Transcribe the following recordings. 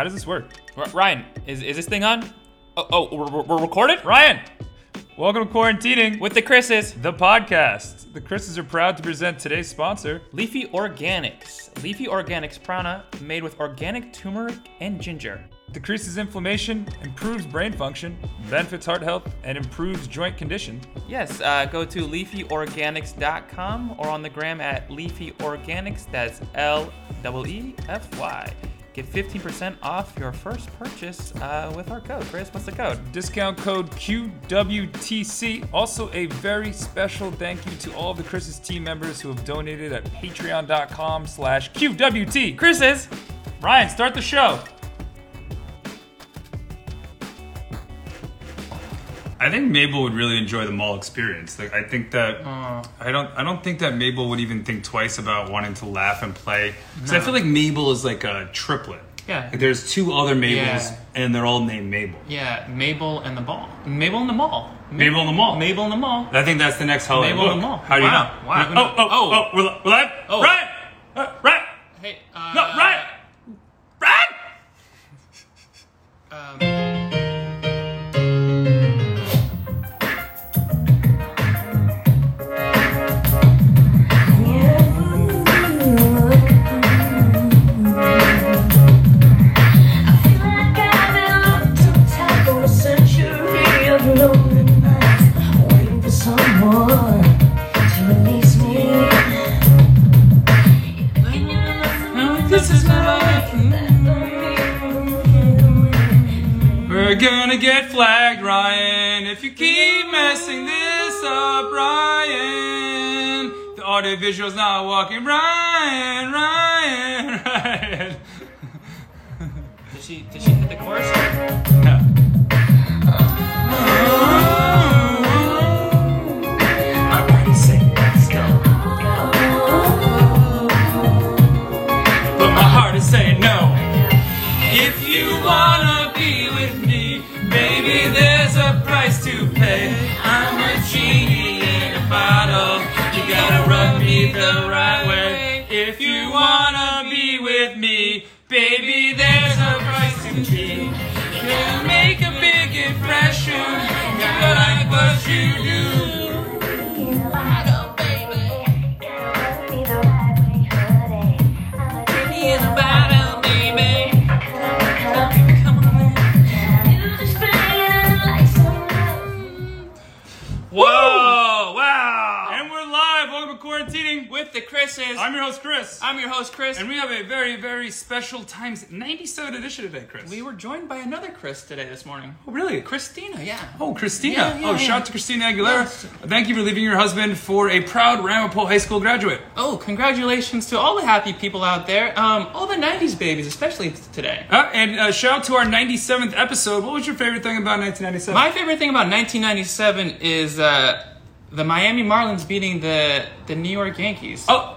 how does this work? R- Ryan, is, is this thing on? Oh, oh we're, we're- recorded? Ryan, welcome to Quarantining With the Chrises. the podcast. The Chrises are proud to present today's sponsor. Leefy Organics. Leefy Organics prana made with organic turmeric and ginger. Decreases inflammation, improves brain function, benefits heart health, and improves joint condition. Yes, uh, go to leefyorganics.com or on the gram at Leefy Organics. That's L E E F Y. Get 15% off your first purchase uh, with our code. Chris, what's the code? Discount code QWTC. Also, a very special thank you to all the Chrises team members who have donated at patreon.com slash QWT. Chrises! Ryan, start the show. I think Mabel would really enjoy the mall experience. Like, I think that I don't. I don't think that Mabel would even think twice about wanting to laugh and play. Because I feel like Mabel is like a triplet. Yeah. Like there's two other Mabels, Yeah. and they're all named Mabel. Yeah, Mabel and the ball. Mabel and the mall. Mabel in the mall. Mabel and the mall. I think that's the next holiday Mabel in book. the mall. How do you know? Wow. Oh, oh, oh, Oh. we're, li- we're live. Oh. Ryan, uh, Ryan, Hey, uh, no, Ryan, Visual's not walking, Ryan, Ryan, I'm your host, Chris. I'm your host, Chris. and we have a very, very special Times 97 edition today, Chris. We were joined by another Chris today this morning. oh, really? Christina, yeah. Oh, Christina. Yeah, yeah, oh, yeah. shout out to Christina Aguilera. Yes. Thank you for leaving your husband for a proud Ramapo High School graduate. Oh, congratulations to all the happy people out there. Um, all the 90s babies, especially today. Uh, and uh, shout out to our 97th episode. What was your favorite thing about 1997? My favorite thing about 1997 is uh, the Miami Marlins beating the, the New York Yankees. oh.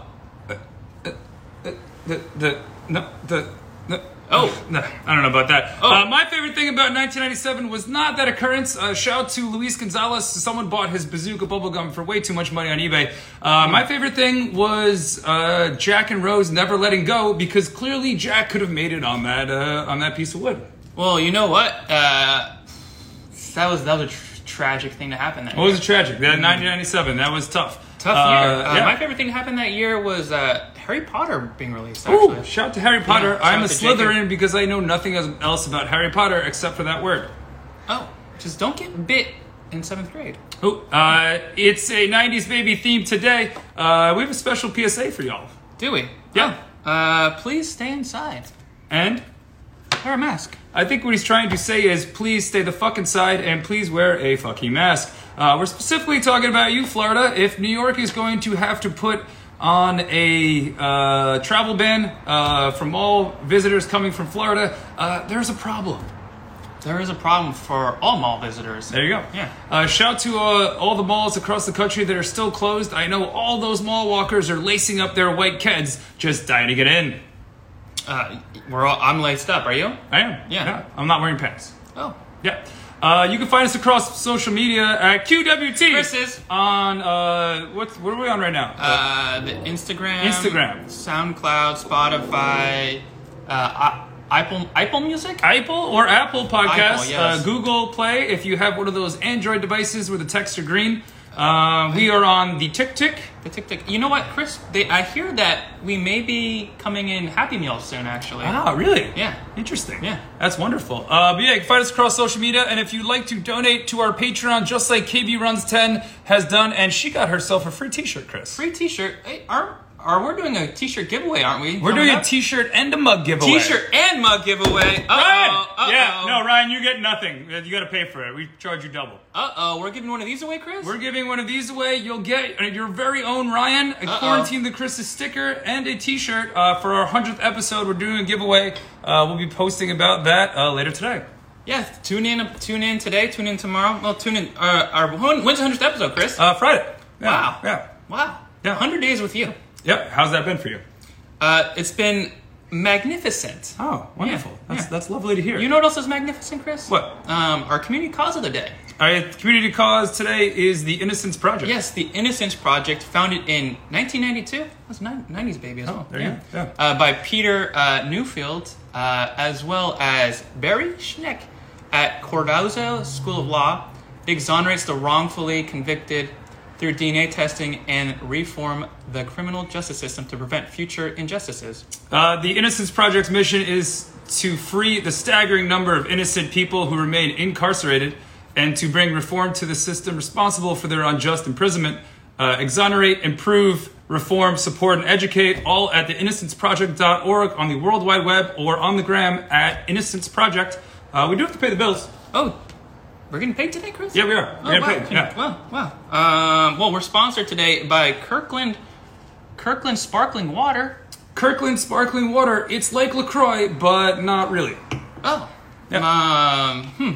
The, the, no, the, no. Oh. No, I don't know about that. Oh. Uh, my favorite thing about 1997 was not that occurrence. Uh, shout out to Luis Gonzalez. Someone bought his bazooka bubblegum for way too much money on eBay. Uh, my favorite thing was uh, Jack and Rose never letting go because clearly Jack could have made it on that uh, on that piece of wood. Well, you know what? Uh, that was that was a tr- tragic thing to happen that What was it tragic? That 1997. That was tough. Tough year. Uh, yeah. My favorite thing that happened that year was uh, Harry Potter being released. Ooh, shout out to Harry Potter. shout I'm a Slytherin Jacob. because I know nothing else about Harry Potter except for that word. oh, just don't get bit in seventh grade. Ooh, uh, it's a 90s baby theme today. Uh, we have a special PSA for y'all. Do we? Yeah. Oh, uh, please stay inside. And Wear a mask. I think what he's trying to say is please stay the fuck inside and please wear a fucking mask. Uh, we're specifically talking about you, Florida. If New York is going to have to put on a uh, travel ban uh, from all visitors coming from Florida, uh, there's a problem. There is a problem for all mall visitors. There you go. Yeah. Uh, shout to uh, all the malls across the country that are still closed. I know all those mall walkers are lacing up their white kids, just dying to get in. Uh, we're all, I'm laced up. Are you? I am. Yeah. I'm not wearing pants. Oh. Yeah. Uh, you can find us across social media at QWT. Chrises. On, uh, what, what are we on right now? Uh, the Instagram, Instagram. SoundCloud, Spotify, uh, Apple Apple Music. Apple or Apple Podcasts, Apple, yes. uh, Google Play. If you have one of those Android devices where the text are green, uh, we are on the Tick Tick. The Tick Tick. You know what, Chris? They, I hear that we may be coming in Happy Meals soon. Actually. Ah, really? Yeah. Interesting. Yeah. That's wonderful. Uh, but yeah, you can find us across social media. And if you'd like to donate to our Patreon, just like KB Runs 10 has done, and she got herself a free t shirt, Chris. Free T-shirt. Hey, are are we're doing a T-shirt giveaway, aren't we? We're doing a up? t shirt and a mug giveaway. T-shirt and mug giveaway. Uh Ryan! oh. Yeah, no, Ryan, you get nothing. You got to pay for it. We charge you double. Uh oh. We're giving one of these away, Chris. We're giving one of these away. You'll get uh, your very own Ryan, a Uh-oh. Quarantine the Chrises sticker, and a t shirt uh, for our 100th episode. We're doing a giveaway. Uh, we'll be posting about that uh, later today. yeah. Tune in. Tune in today. Tune in tomorrow. Well, tune in. Uh, our when's the hundredth episode, Chris? Uh, Friday. Yeah, wow. Yeah. Wow. Yeah. Hundred days with you. Yep. How's that been for you? Uh, it's been magnificent. Oh, wonderful. Yeah, That's yeah. that's lovely to hear. You know what else is magnificent, Chris? What? Um, our community cause of the day. All right, community cause today is the Innocence Project. Yes, the Innocence Project, founded in 1992. That's ni- 90s baby as well. there you go. Yeah. Uh, by Peter uh, Neufeld, uh, as well as Barry Scheck at Cardozo School of Law. It exonerates the wrongfully convicted through DNA testing and reform the criminal justice system to prevent future injustices. Uh, the Innocence Project's mission is to free the staggering number of innocent people who remain incarcerated and to bring reform to the system responsible for their unjust imprisonment, uh, exonerate, improve, reform, support, and educate, all at the innocenceproject.org on the World Wide Web or on the gram at Innocence Project. Uh, we do have to pay the bills. Oh, we're getting paid today, Chris? Yeah, we are. Oh, We're wow. paid. Yeah. Wow, wow. Um, well, we're sponsored today by Kirkland, Kirkland Sparkling Water. Kirkland Sparkling Water, it's like LaCroix, but not really. Oh. Um, hmm.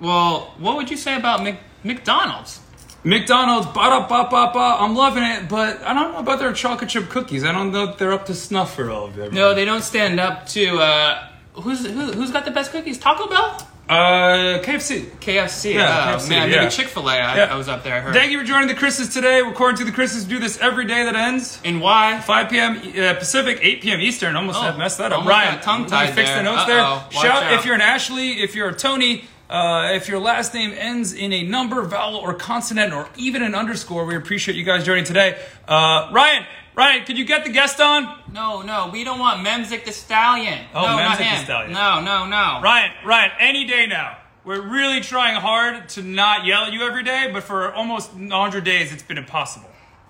Well, what would you say about Mc, McDonald's? McDonald's, ba da ba ba ba. I'm loving it, but I don't know about their chocolate chip cookies. I don't know if they're up to snuff for all of them. No, they don't stand up to, uh, who's, who, who's got the best cookies? Taco Bell? Uh, KFC. KFC. Yeah, oh, KFC, man, yeah. maybe Chick fil A. I, Yeah. I was up there, I heard. Thank you for joining the Chrises today. We're quarantined to the Chrises. Do this every day that ends. and why? 5 p.m. uh, Pacific, 8 p.m. Eastern. Almost Oh, messed that up. Ryan, got tongue-tied we fixed the notes Uh-oh, there. watch Shout out. if you're an Ashley, if you're a Tony, uh, if your last name ends in a number, vowel, or consonant, or even an underscore. We appreciate you guys joining today. Uh, Ryan, Ryan, could you get the guest on? No, no, we don't want Memzik the Stallion. Oh, no, Memzik the. Stallion. No, no, no. Ryan, Ryan, any day now. We're really trying hard to not yell at you every day, but for almost 100 days, it's been impossible.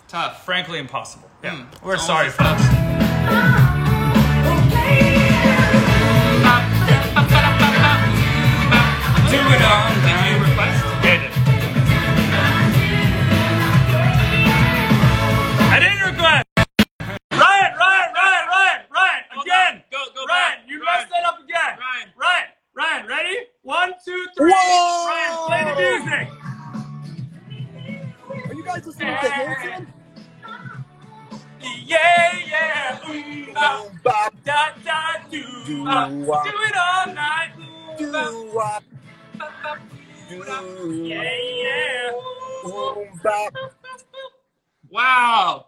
Tough. Frankly, impossible. Yeah. Hmm. We're sorry, as folks. Do it on do, Do, wop. do it all night. Ooh, ah, wop, ba, ba, doo, Yeah, yeah. bop. Wow.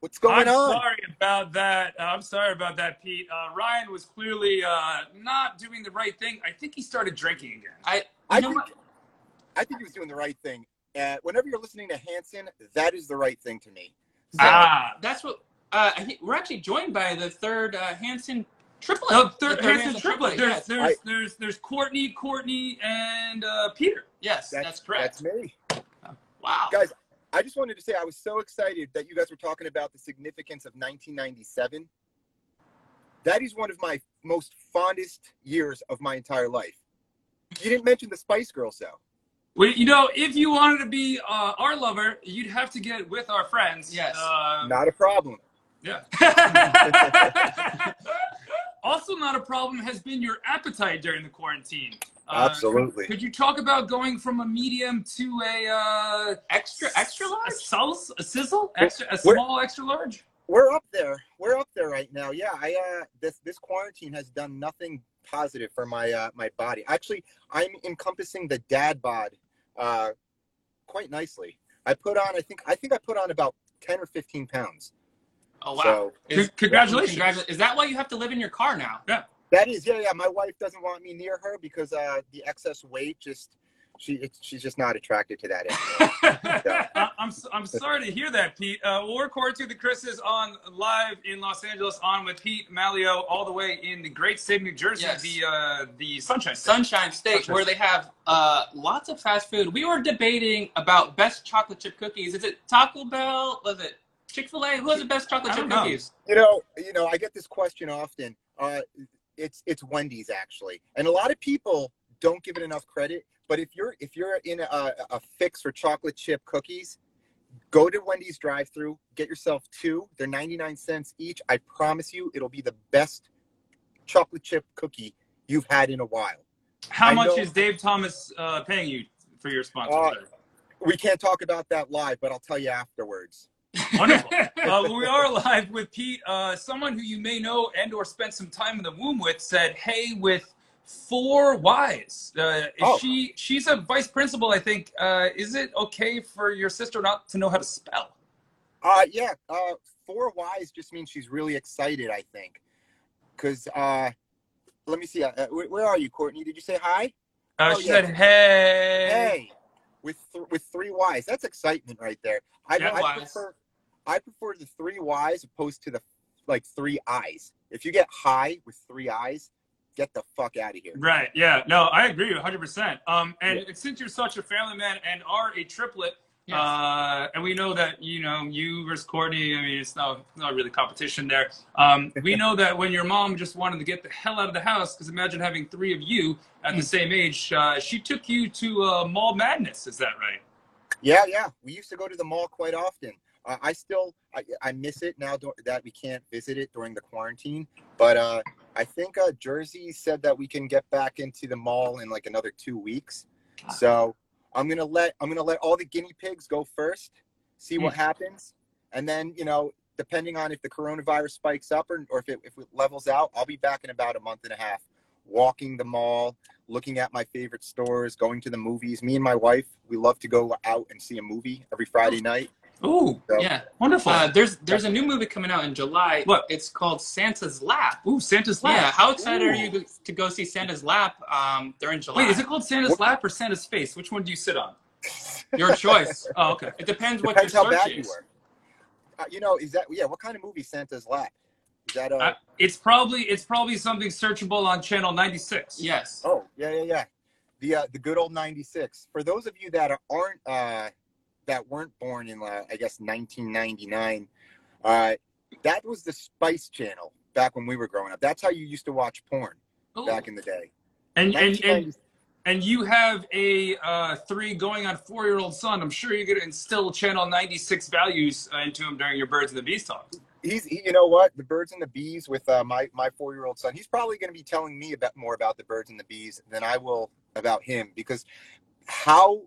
What's going on? I'm on? sorry about that. Uh, I'm sorry about that, Pete. Uh, Ryan was clearly uh, not doing the right thing. I think he started drinking again. I, I know think, what? I think he was doing the right thing. Uh, whenever you're listening to Hanson, that is the right thing to me. So, Ah, That's what. Uh, I think we're actually joined by the third uh, Hanson triplet. no, The third, third Hanson triplet. There's, Yes, there's, I- there's, there's Courtney, Courtney, and uh, Peter. yes that's, correct. That's me. wow. Guys, I just wanted to say I was so excited that you guys were talking about the significance of 1997. That is one of my most fondest years of my entire life. You didn't mention the Spice Girls, though. Well, you know, if you wanted to be uh, our lover, you'd have to get with our friends. Yes. Uh, Not a problem. Yeah. also, not a problem has been your appetite during the quarantine. Uh, Absolutely. Could you talk about going from a medium to a uh, Extra, extra a, large. sus- a sizzle, extra, a Where- small, extra large? We're up there. We're up there right now. Yeah, I uh this this quarantine has done nothing positive for my uh my body. Actually, I'm encompassing the dad bod uh quite nicely. I put on I think I think I put on about 10 or 15 pounds. Oh wow. So Is, Con- congratulations. Is that why you have to live in your car now? Yeah. That is, yeah, yeah. My wife doesn't want me near her because uh, the excess weight just she it's, she's just not attracted to that. Anymore. I- I'm s- I'm sorry to hear that, Pete. Uh, we'll record to the Chrises on live in Los Angeles on with Pete Malleo all the way in the great state of New Jersey, Yes. the uh, the Sunshine State. Sunshine State, Sunshine where they have uh, lots of fast food. We were debating about best chocolate chip cookies. Is it Taco Bell? Was it Chick Fil A? Who has the best chocolate chip know. cookies? You know, you know, I get this question often. Uh, it's it's Wendy's actually, and a lot of people don't give it enough credit. But if you're if you're in a, a fix for chocolate chip cookies, go to Wendy's drive-through, get yourself two. They're 99 cents each. I promise you, it'll be the best chocolate chip cookie you've had in a while. How I much know- is Dave Thomas uh, paying you for your sponsor? Uh, We can't talk about that live, but I'll tell you afterwards. Wonderful. uh, we are live with Pete. Uh, someone who you may know and or spent some time in the womb with said, "Hey, with four Y's, uh, is Oh. she she's a vice principal, I think. Uh, is it okay for your sister not to know how to spell?" Uh, yeah. Uh, four Y's just means she's really excited. I think, because uh, let me see. Uh, uh, where, where are you, Courtney? Did you say hi? Uh, Oh, she yeah. said, "Hey." Hey, with th- with three Y's. That's excitement right there. I, I prefer I prefer the three Y's opposed to the like three I's. If you get high with three I's, get the fuck out of here. Right. Yeah. No, I agree 100%. Um, and Yeah. since you're such a family man and are a triplet, Yes. uh, and we know that, you know, you versus Courtney, I mean, it's not, not really competition there. Um, we know that when your mom just wanted to get the hell out of the house, because imagine having three of you at the same age, uh, she took you to uh, Mall Madness. Is that right? Yeah, yeah. We used to go to the mall quite often. Uh, I still I, I miss it now that we can't visit it during the quarantine. But uh, I think uh, Jersey said that we can get back into the mall in like another two weeks. So I'm gonna let I'm gonna let all the guinea pigs go first, see what happens, and then you know depending on if the coronavirus spikes up or, or if it if it levels out, I'll be back in about a month and a half, walking the mall, looking at my favorite stores, going to the movies. Me and my wife, we love to go out and see a movie every Friday night. Ooh, So, Yeah. wonderful. Uh, there's there's a new movie coming out in July. What? It's called Santa's Lap. Ooh, Santa's Lap. Yeah. How excited are you to go see Santa's Lap? Um, they're July. Wait, is it called Santa's Lap or Santa's Face? Which one do you sit on? your choice? Oh, okay. It depends what depends your how search bad you is. were. Uh, you know, is that yeah? What kind of movie Santa's Lap? Is that a? Uh, it's probably it's probably something searchable on channel 96. Yes. oh yeah yeah yeah, the uh, the good old '96. For those of you that are, aren't uh, that weren't born in uh, I guess 1999, uh, that was the Spice Channel back when we were growing up. That's how you used to watch porn Ooh. back in the day. And and, and and you have a uh, three going on four year old son. I'm sure you're going to instill channel 96 values uh, into him during your birds and the bees talk. he's he, you know what the birds and the bees with uh, my my four year old son he's probably going to be telling me about more about the birds and the bees than i will about him because how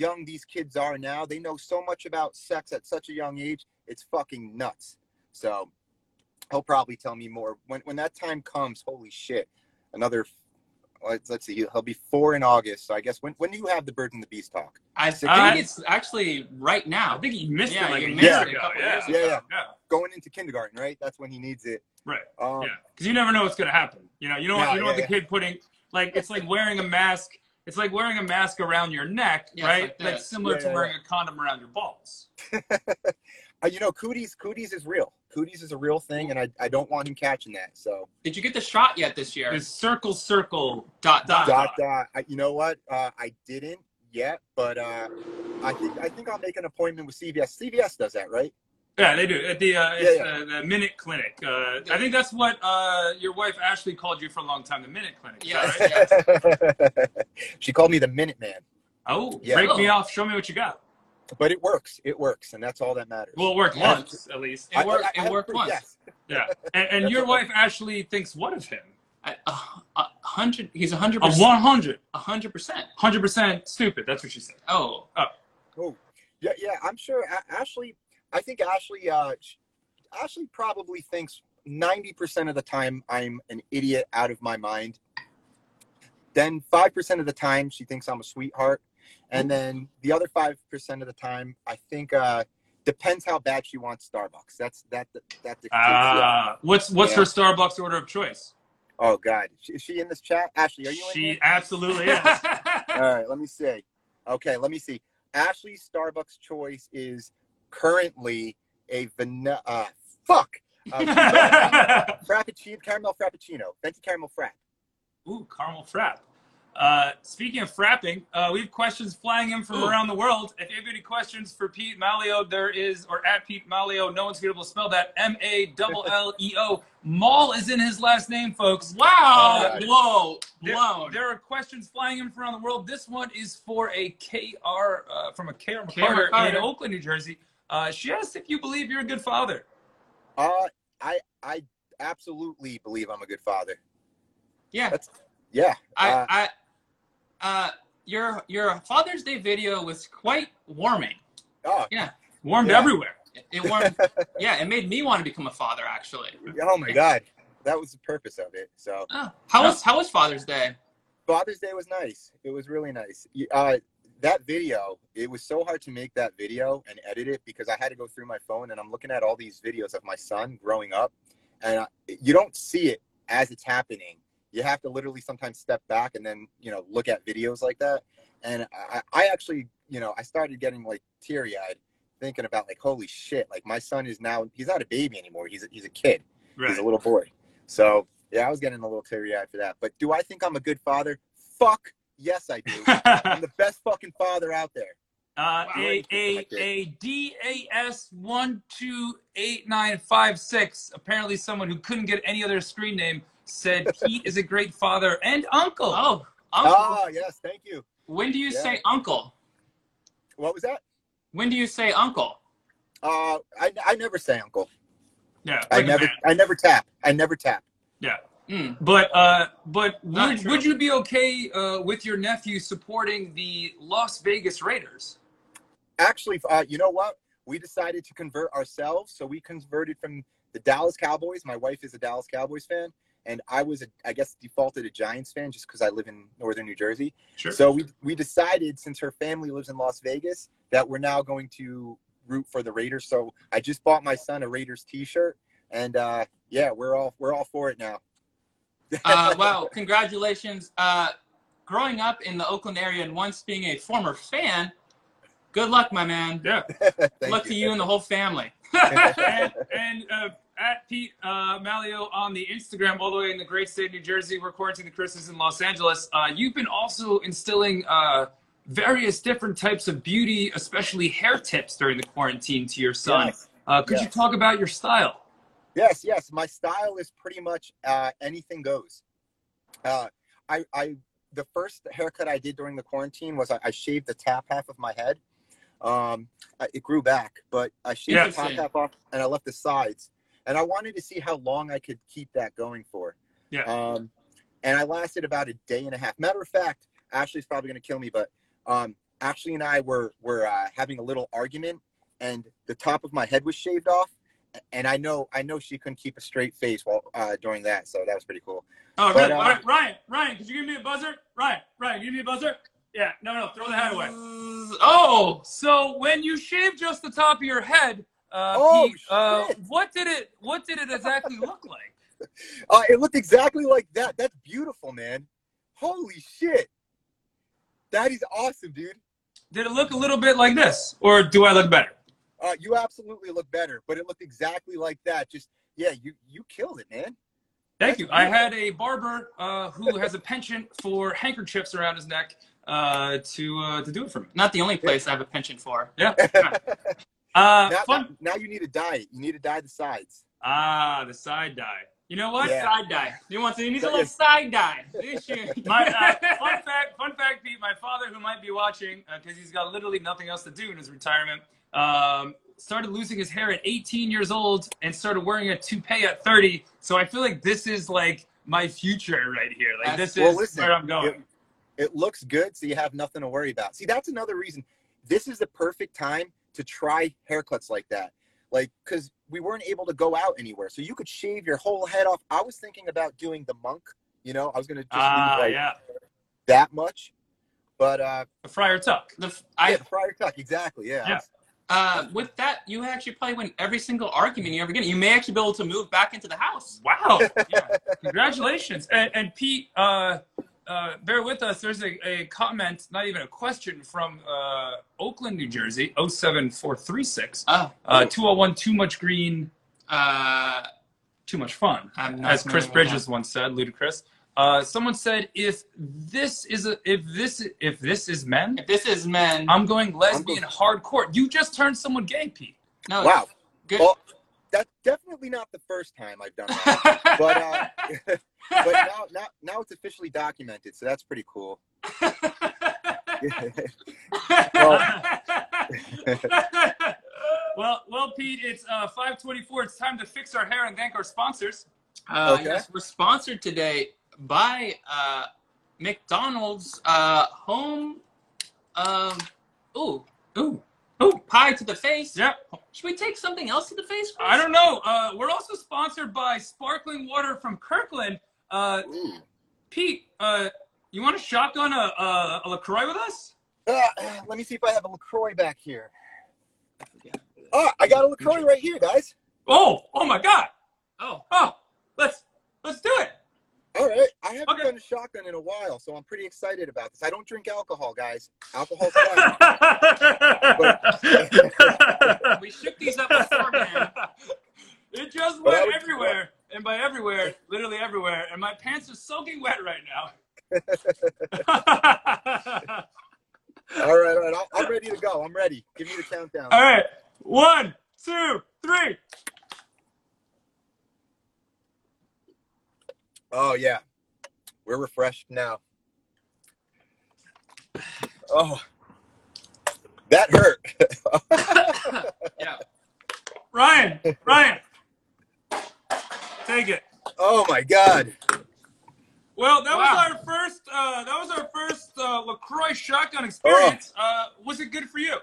young these kids are now they know so much about sex at such a young age it's fucking nuts so he'll probably tell me more when when that time comes holy shit another let's, let's see he'll be four in august so i guess when when do you have the birds and the bees talk I think Uh, it's actually right now. I think he missed Yeah, it like you a missed year it a ago. couple Yeah. years ago. Yeah, yeah. yeah. going into kindergarten right that's when he needs it Right. um, Yeah. Because you never know what's going to happen. You know, you don't, Yeah, you don't yeah, want the kid putting, like, it's like wearing a mask. It's like wearing a mask around your neck, Yeah, right? like Like, this. similar Yeah, to yeah, wearing a condom around your balls. Uh, you know, cooties, cooties is real. Cooties is a real thing, and I, I don't want him catching that. So Did you get the shot yet this year? It's circle, circle. Dot dot. Dot. dot dot. I, you know what? Uh, I didn't yet, but uh, I think I think I'll make an appointment with CVS. CVS does that, right? Yeah, they do. At the, uh, it's, Yeah, Uh, the Minute Clinic. Uh, I think that's what uh, your wife Ashley called you for a long time, the Minute Clinic. Is that Yes, right? yes. she called me the Minuteman, Oh, Yeah. break me Oh. off. Show me what you got. but it works. It works, and that's all that matters. Well, it worked Yeah. once, at least. It worked- it worked proof, once. Yes. Yeah. And, and your what- wife Ashley thinks what of him? I- A a hundred. He's a hundred A percent. 100. A hundred percent. 100% stupid. That's what she said. Oh, Oh, yeah, yeah. I'm sure A- Ashley. I think Ashley. Uh, Ashley probably thinks ninety percent of the time I'm an idiot out of my mind. Then five percent of the time she thinks I'm a sweetheart, and then the other five percent of the time I think uh, depends how bad she wants Starbucks. That's that that, that Uh, what's what's Yeah. her Starbucks order of choice? Oh God, is she in this chat? Ashley, are you in She here? absolutely is. All right, let me see. Okay, let me see. Ashley's Starbucks choice is currently a vanilla. Uh, fuck. Uh, frappuccino, caramel frappuccino, venti caramel frap. Ooh, caramel frap. Uh, speaking of frapping, uh, we have questions flying in from Ooh. around the world. If you have any questions for Pete Malleo, there is, or at Pete Malleo, no one's going to be able to spell that. M A L L E O. Mall is in his last name, folks. Wow! Uh, Whoa! There, Blown. there are questions flying in from around the world. This one is for a KR uh, from a KR KR McCarter in Oakland, New Jersey. Uh, she asked if you believe you're a good father. Uh, I I absolutely believe I'm a good father. yeah. Yeah. I, uh, I, uh, your your Father's Day video was quite warming. oh, Yeah. Warmed Yeah. everywhere. It, it warmed. yeah, it made me want to become a father. Actually. oh my God, that was the purpose of it. So Oh, how was how was Father's Day? Father's Day was nice. It was really nice. Uh, that video, it was so hard to make that video and edit it because I had to go through my phone and I'm looking at all these videos of my son growing up, and I, you don't see it as it's happening. You have to literally sometimes step back and then you know look at videos like that. And I, I actually, you know, I started getting like teary eyed thinking about like, holy shit! Like my son is now he's not a baby anymore. He's a, he's a kid. He's a little boy. So yeah, I was getting a little teary eyed for that. But do I think I'm a good father? Fuck yes, I do. I'm the best fucking father out there. Uh, Wow. a a a D A S one two eight nine five six. Apparently, someone who couldn't get any other screen name said Pete is a great father and uncle. Oh, uncle. Oh yes, thank you. when do you yeah. say uncle? What was that? When do you say uncle? Uh, I, I never say uncle. yeah, I never. I never tap. I never tap. yeah. Mm. But uh, but Not would, true. would you be okay uh, with your nephew supporting the Las Vegas Raiders? Actually, uh, you know what? We decided to convert ourselves, so we converted from the Dallas Cowboys. My wife is a Dallas Cowboys fan, and I was, a, I guess, defaulted a Giants fan just because I live in northern New Jersey. Sure. So we we decided since her family lives in Las Vegas that we're now going to root for the Raiders. So I just bought my son a Raiders T-shirt, and uh, yeah, we're all we're all for it now. Uh, well, congratulations. Uh, growing up in the Oakland area and once being a former fan, good luck, my man. yeah. Good Thank luck to you and the whole family. and and uh, at Pete uh, Malleo on the Instagram, all the way in the great state of New Jersey, we're quarantining the Christmas in Los Angeles. Uh, you've been also instilling uh, various different types of beauty, especially hair tips during the quarantine to your son. Yes. Uh, could you talk about your style? Yes, yes. My style is pretty much uh, anything goes. Uh, I, I, the first haircut I did during the quarantine was I, I shaved the top half of my head. Um, I- it grew back, but I shaved Yeah, the top same. half off and I left the sides. And I wanted to see how long I could keep that going for. Yeah. Um, and I lasted about a day and a half. Matter of fact, Ashley's probably going to kill me, but um, Ashley and I were were uh, having a little argument, and the top of my head was shaved off and I know I know she couldn't keep a straight face while uh, during that, so that was pretty cool. Oh, But, really? uh, All right, Ryan, Ryan, could you give me a buzzer? Ryan, Ryan, give me a buzzer. Yeah, no, no, throw the hat away. Oh, So when you shaved just the top of your head, uh, Oh, Pete, uh, what did it what did it exactly look like? Uh, it looked exactly like that. That's beautiful, man. Holy shit, that is awesome, dude. Did it look a little bit like this, or do I look better? Uh, you absolutely look better, but it looked exactly like that. Just yeah, you you killed it, man. Thank you. I had a barber uh, who has a penchant for handkerchiefs around his neck uh, to uh, to do it for me. not the only place I have a penchant for. Yeah. Uh, now, fun. now you need to dye. You need to dye the sides. Ah, the side dye. You know what? Yeah. Side dye. You want to? He needs a little side dye. My uh, fun fact, fun fact, Pete. My father, who might be watching, because he's got literally nothing else to do in his retirement, um, started losing his hair at 18 years old and started wearing a toupee at 30. So I feel like this is like my future right here. Like That's- this is Well, listen, where I'm going. It, it looks good, so you have nothing to worry about. See, that's another reason. This is the perfect time to try haircuts like that. Like, because we weren't able to go out anywhere, so you could shave your whole head off. I was thinking about doing the monk. You know, I was gonna just Ah, like yeah, that much, but uh, the Friar Tuck. The, I, I the friar tuck, exactly. Yeah. Yeah. Uh, with that, you actually probably win every single argument you ever get. You may actually be able to move back into the house. Wow. Yeah. Congratulations. And, and Pete, uh, uh, bear with us. There's a, a comment, not even a question, from uh, Oakland, New Jersey, 07436. Oh, Uh, 201 Too Much Green, uh, Too Much Fun. As Chris Bridges once said, Ludacris. Uh, someone said, if this is a, if this if this is men, If this is men, I'm going lesbian going- hardcore. You just turned someone gay, Pete. no, Wow. good. Well, that's definitely not the first time I've done that. but uh, but now, now now it's officially documented, so that's pretty cool. well, well, Pete, it's uh, 5:24. It's time to fix our hair and thank our sponsors. Uh, Okay. Yes, we're sponsored today by uh, McDonald's uh, home. Um, ooh, ooh, ooh, pie to the face. Yep. Should we take something else to the face? I don't know. Uh, we're also sponsored by sparkling water from Kirkland. Uh, Ooh. Pete, uh, you want to shotgun a, a, a Lacroix with us? Uh, let me see if I have a Lacroix back here. Oh, I got a Lacroix right here, guys. Oh, oh my God! Oh, Oh, let's let's do it. All right, I haven't Okay. done a shotgun in a while, so I'm pretty excited about this. I don't drink alcohol, guys. Alcohol's fine. we shook these up beforehand. It just But went everywhere, and by everywhere, literally everywhere, and my pants are soaking wet right now. all right, all right. I'm ready to go. I'm ready. Give me the countdown. All right, one, two, three. Oh yeah, we're refreshed now. Oh, that hurt. yeah. Ryan, Ryan, take it. oh my God. Well, that Wow. was our first. Uh, that was our first uh, Lacroix shotgun experience. Uh, was it good for you?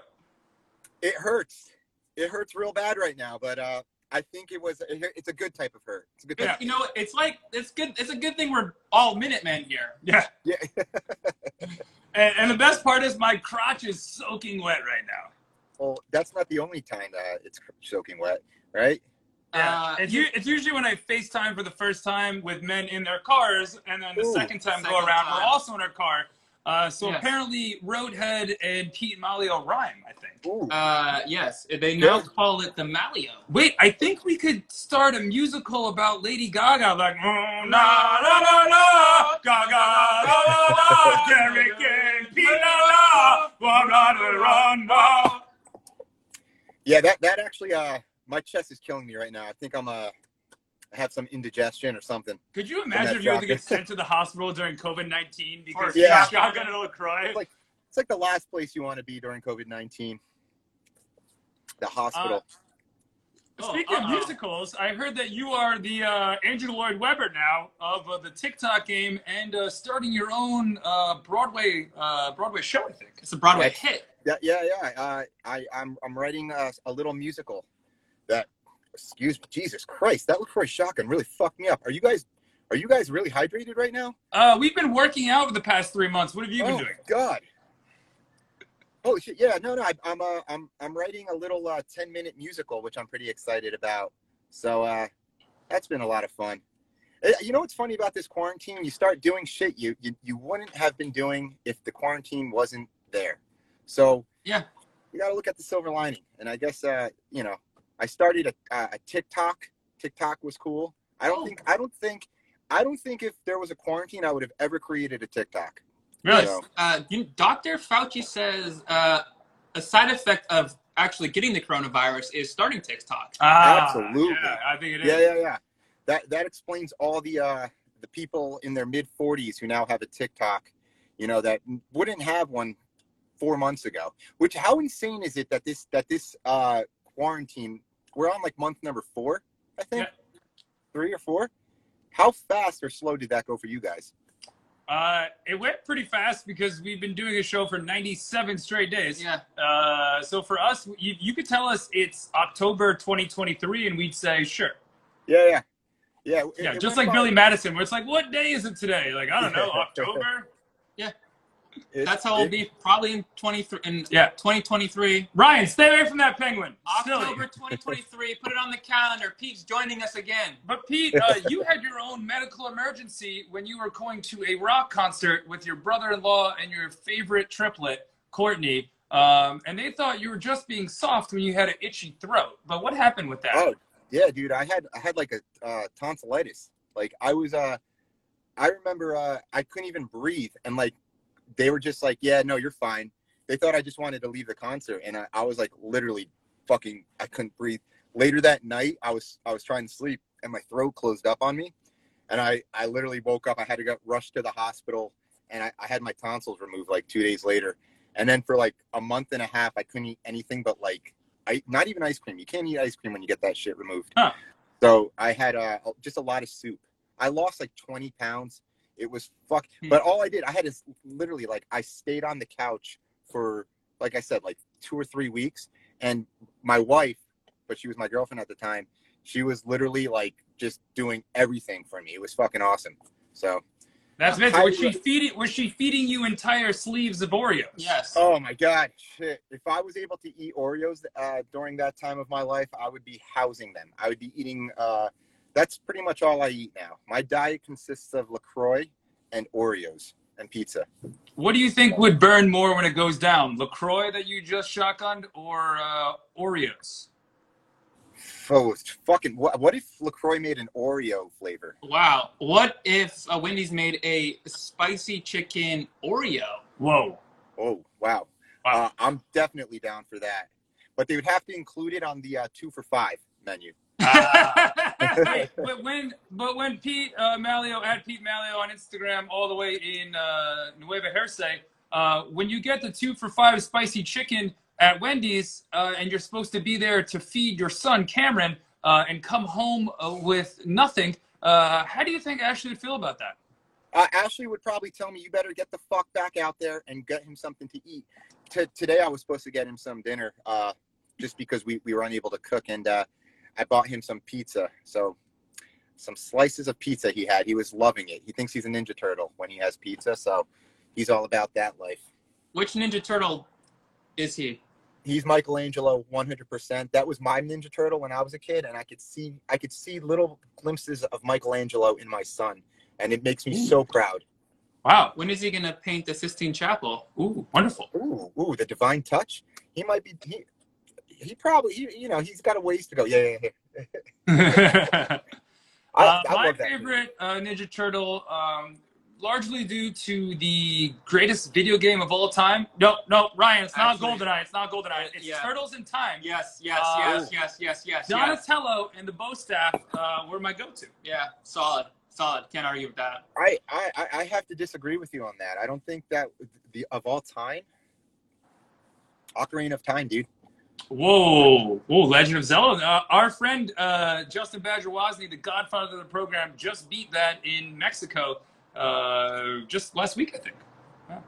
It hurts. It hurts real bad right now, but uh, I think it was. It's a good type of hurt. It's a good. Yeah. Type You know, it's like it's good. It's a good thing we're all Minutemen here. Yeah. Yeah. And, and the best part is my crotch is soaking wet right now. well, that's not the only time uh, it's soaking wet, right? Yeah. Uh, it's, u- it's usually when I FaceTime for the first time with men in their cars, and then the Ooh, second time go around, time. we're also in our car. Uh, so Yes. apparently, Roadhead and Pete and Molly will rhyme, I think. Uh, yes, they now Yeah. call it the Malleo. Wait, I think we could start a musical about Lady Gaga, like mm, na na na na, Gaga la la la, Derek and Pete la la, la la la la. Yeah, that that actually, uh, my chest is killing me right now. I think I'm uh, I have some indigestion or something. Could you imagine if you had to get sent to the hospital during COVID nineteen because For you Yeah. shotgun and a Lacroix? It's like it's like the last place you want to be during COVID nineteen. The hospital. Oh, Speaking of musicals, I heard that you are the uh, Andrew Lloyd Webber now of uh, the TikTok game and uh, starting your own uh, Broadway uh, Broadway show. I think. It's a Broadway Yes. hit. yeah, yeah, yeah. Uh, I I'm I'm writing a, a little musical. That excuse me, Jesus Christ, that LaCroix shotgun really fucked me up. Are you guys are you guys really hydrated right now? Uh, we've been working out for the past three months. What have you been oh doing? God. Holy shit! Yeah, no, no. I, I'm uh, I'm I'm writing a little uh, ten minute musical, which I'm pretty excited about. So uh, that's been a lot of fun. Eh, You know what's funny about this quarantine? You start doing shit you you, you wouldn't have been doing if the quarantine wasn't there. So Yeah. you got to look at the silver lining. And I guess uh, you know, I started a, uh, a TikTok. TikTok was cool. I don't Oh. think I don't think I don't think if there was a quarantine, I would have ever created a TikTok. Really? So, Uh, you, Dr. Fauci says uh, a side effect of actually getting the coronavirus is starting TikTok. Ah, Absolutely. Yeah, I think it is. yeah, yeah, yeah. That that explains all the uh the people in their mid 40s who now have a TikTok, you know, that wouldn't have one four months ago. Which how insane is it that this that this uh quarantine we're on like month number four, I think, Yeah. three or four. How fast or slow did that go for you guys? Uh, it went pretty fast because we've been doing a show for 97 straight days. Yeah. Uh, so for us, you, you could tell us it's October 2023, and we'd say sure. Yeah, yeah, yeah. it- Yeah, it just like by- Billy Madison, where it's like, what day is it today? Like I don't know, October. It's- That's how it'll it- be probably in 23 in Yeah. 2023. Ryan, stay away from that penguin. October Silly. 2023. Put it on the calendar. Pete's joining us again. But Pete, uh, you had your own medical emergency when you were going to a rock concert with your brother-in-law and your favorite triplet, Courtney. Um, and they thought you were just being soft when you had an itchy throat. But what happened with that? Oh yeah, dude. I had I had like a uh, tonsillitis. Like I was uh, I remember uh, I couldn't even breathe, and like they were just like, yeah, no, you're fine. They thought I just wanted to leave the concert, and I, I was like literally fucking I couldn't breathe. Later that night, I was I was trying to sleep, and my throat closed up on me, and I I literally woke up. I had to get rushed to the hospital, and I, I had my tonsils removed like two days later. And then for like a month and a half, I couldn't eat anything but like I, not even ice cream. You can't eat ice cream when you get that shit removed. Huh. So I had uh, just a lot of soup. I lost like 20 pounds. It was fuck. Hmm. But all I did, I had to literally like I stayed on the couch for like I said, like two or three weeks. And my wife, but she was my girlfriend at the time, she was literally like just doing everything for me. It was fucking awesome. So That's Vince. I- Was she feeding? Was she feeding you entire sleeves of Oreos? Yes. Oh my god, shit! If I was able to eat Oreos uh, during that time of my life, I would be housing them. I would be eating. Uh, that's pretty much all I eat now. My diet consists of Lacroix and Oreos and pizza. What do you think would burn more when it goes down? Lacroix that you just shotgunned, or uh, Oreos? Oh, fucking! What, what if Lacroix made an Oreo flavor? Wow. What if uh, Wendy's made a spicy chicken Oreo? Whoa! Oh wow! Wow. Uh, I'm definitely down for that. But they would have to include it on the uh, two for five menu. But when but when Pete uh, Malleo at Pete Malleo on Instagram, all the way in uh, Nueva Jersey, uh, when you get the two for five spicy chicken at Wendy's, uh, and you're supposed to be there to feed your son Cameron, uh, and come home uh, with nothing, how do you think Ashley would feel about that? Ashley would probably tell me, "You better get the fuck back out there and get him something to eat." T- today, I was supposed to get him some dinner, just because we, we were unable to cook, and uh, I bought him some pizza. So, some slices of pizza he had. He was loving it. He thinks he's a Ninja Turtle when he has pizza, so he's all about that life. Which Ninja Turtle is he? He's Michelangelo, 100%. That was my Ninja Turtle when I was a kid, and I could see I could see little glimpses of Michelangelo in my son, and it makes me so proud. Wow! When is he gonna paint the Sistine Chapel? Ooh, wonderful. Ooh, ooh, the divine touch. He might be. He, he probably. He, you know, he's got a ways to go. Yeah, yeah, yeah. I, Uh, I my love that favorite uh, Ninja Turtle, um, largely due to the greatest video game of all time. No, no, Ryan, it's not Actually- GoldenEye. It's not GoldenEye. It's Yeah. Turtles in Time. Yes, yes, Uh, yes, yes, yes, yes, yes. Donatello and the Bow Staff uh, were my go-to. Yeah, solid, solid. Can't argue with that. I, I, I- I have to disagree with you on that. I don't think that the of all time. Ocarina of Time, dude. Whoa, whoa, Legend of Zelda. Uh, our friend uh, Justin Badger Wozni, the godfather of the program, just beat that in Mexico uh, just last week, I think.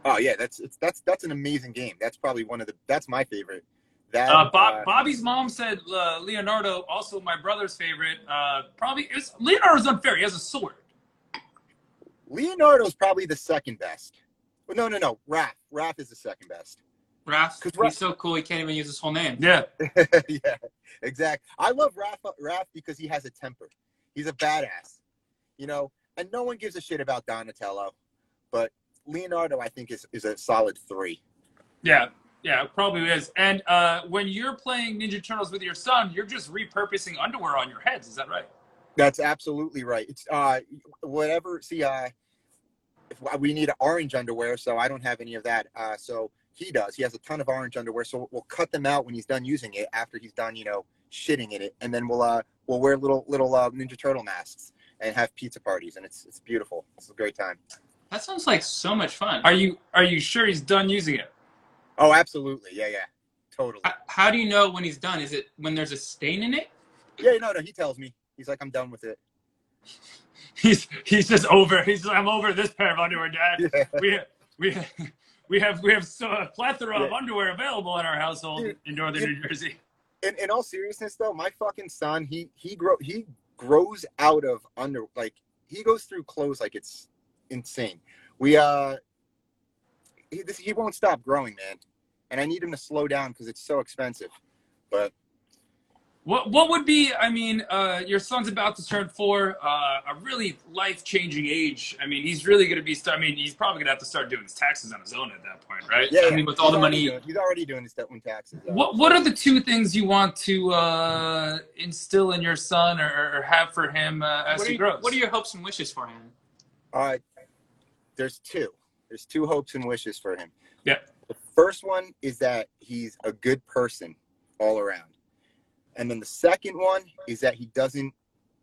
Oh yeah, that's it's, that's that's an amazing game. That's probably one of the. That's my favorite. That Uh, Bob, uh, Bobby's mom said uh, Leonardo, also my brother's favorite. Uh, probably it's, Leonardo's unfair. He has a sword. Leonardo's probably the second best. Well, no, no, no. Raph. Raph is the second best. Raph, 'Cause he's so cool he can't even use his whole name. Yeah. yeah, exactly. I love Raph, Raph because he has a temper. He's a badass, you know. And no one gives a shit about Donatello, but Leonardo, I think, is is a solid three. Yeah. Yeah, probably is. And uh, when you're playing Ninja Turtles with your son, you're just repurposing underwear on your heads. Is that right? That's absolutely right. It's uh, whatever. See, uh, if we need orange underwear, so I don't have any of that. Uh, so he does. He has a ton of orange underwear. So we'll cut them out when he's done using it. After he's done, you know, shitting in it, and then we'll uh, we'll wear little little uh, Ninja Turtle masks and have pizza parties, and it's it's beautiful. It's a great time. That sounds like so much fun. Are you Are you sure he's done using it? Oh, absolutely. Yeah, yeah, totally. H- How do you know when he's done? Is it when there's a stain in it? Yeah, no, no. He tells me. He's like, I'm done with it. He's He's just over. He's I'm over this pair of underwear, Dad. Yeah. We we we have we have a plethora of underwear available in our household Dude, in northern. New Jersey. in, in all seriousness though my fucking son he he grow he grows out of under like he goes through clothes like it's insane we uh he, this, he won't stop growing, man. And I need him to slow down because it's so expensive. But What what would be? I mean, uh, your son's about to turn four, uh, a really life changing age. I mean, he's really going to be. Start, I mean, he's probably going to have to start doing his taxes on his own at that point, right? yeah, I yeah, mean, with all the money. doing- he's already doing his own taxes. What what are the two things you want to uh, instill in your son or, or have for him uh, as What are, he you- grows? what are your hopes and wishes for him? Uh, there's two. There's two hopes and wishes for him. Yeah. The first one is that he's a good person all around. And then the second one is that he doesn't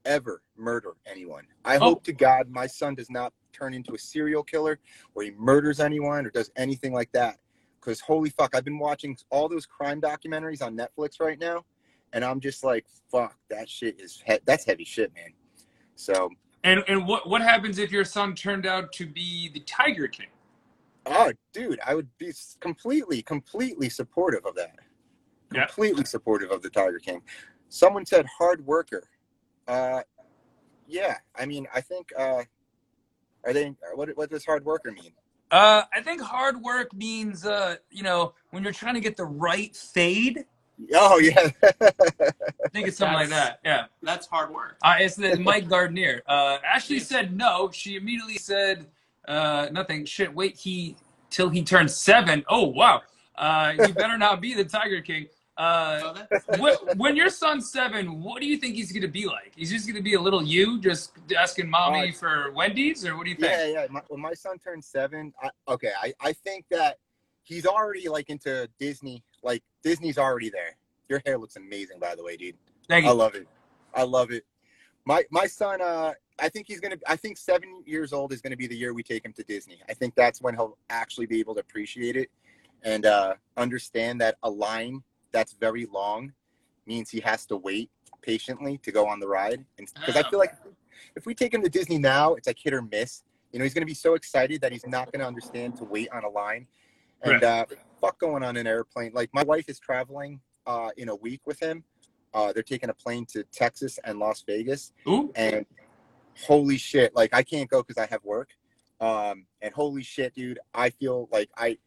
ever murder anyone. I Oh. hope to God my son does not turn into a serial killer or he murders anyone or does anything like that. Because holy fuck, I've been watching all those crime documentaries on Netflix right now, and I'm just like, fuck, that shit is he- that's heavy shit, man. So And and what what happens if your son turned out to be the Tiger King? Oh, dude, I would be completely, completely supportive of that. Yeah. Completely supportive of the Tiger King. Someone said hard worker. Uh, yeah, I mean, I think. Uh, are they? What? What does hard worker mean? Uh, I think hard work means uh, you know when you're trying to get the right fade. Oh yeah. I think it's something like that. Yeah. That's hard work. Uh, it's the Mike Gardner. Uh, Ashley said no. She immediately said uh, nothing. Shit, wait he till he turns seven. Oh wow. Uh, you better not be the Tiger King. Uh, So when, when your son's seven, what do you think he's gonna be like? He's just gonna be a little you, just asking mommy Uh, for Wendy's, or what do you think? yeah, yeah. My, when my son turns seven, I, okay, I, I think that he's already like into Disney. Like Disney's already there. Your hair looks amazing, by the way, dude. Thank you. I love it. I love it. My my son, uh, I think he's gonna. I think seven years old is gonna be the year we take him to Disney. I think that's when he'll actually be able to appreciate it and uh, understand that a line that's very long means he has to wait patiently to go on the ride. Because I feel like if we take him to Disney now, it's like hit or miss. You know, he's gonna be so excited that he's not gonna understand to wait on a line. And uh, fuck going on an airplane. Like my wife is traveling uh, in a week with him. Uh, they're taking a plane to Texas and Las Vegas, Ooh. and holy shit, like I can't go because I have work. Um, and holy shit, dude, I feel like I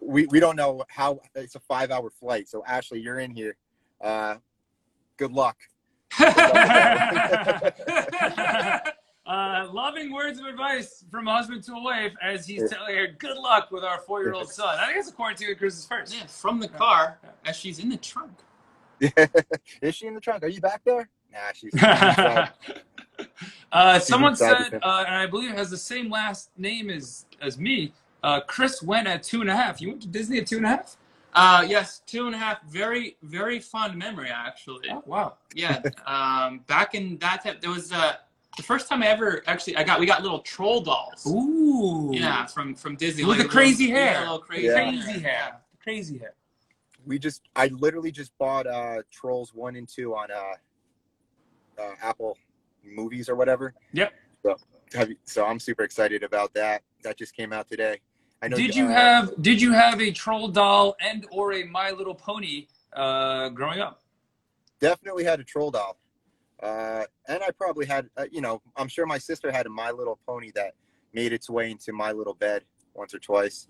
we we don't know how it's a five hour flight. So Ashley, you're in here. Uh, good luck. uh, loving words of advice from a husband to a wife as he's telling her, "Good luck with our four-year-old son." I think it's a quarantine with Chris's first. yeah, from the car as she's in the trunk. Is she in the trunk? Are you back there? Nah, she's. inside. uh, someone said, uh, and I believe has the same last name as as me. Uh, Chris went at two and a half. You went to Disney at two and a half? Uh, yes, two and a half. Very, very fond memory, actually. Oh, wow. Yeah. Um, back in that time, there was uh, the first time I ever actually I got we got little troll dolls. Ooh. Yeah, from from Disney. With like the a little- crazy yeah, hair. little crazy, Yeah. Crazy hair. Crazy hair. we just I literally just bought uh Trolls one and two on uh, uh Apple movies or whatever. Yep. So have you, so I'm super excited about that. That just came out today. I know. Did you uh, have Did you have a troll doll and or a My Little Pony uh, growing up? definitely had a troll doll, uh, and I probably had uh, you know I'm sure my sister had a My Little Pony that made its way into my little bed once or twice.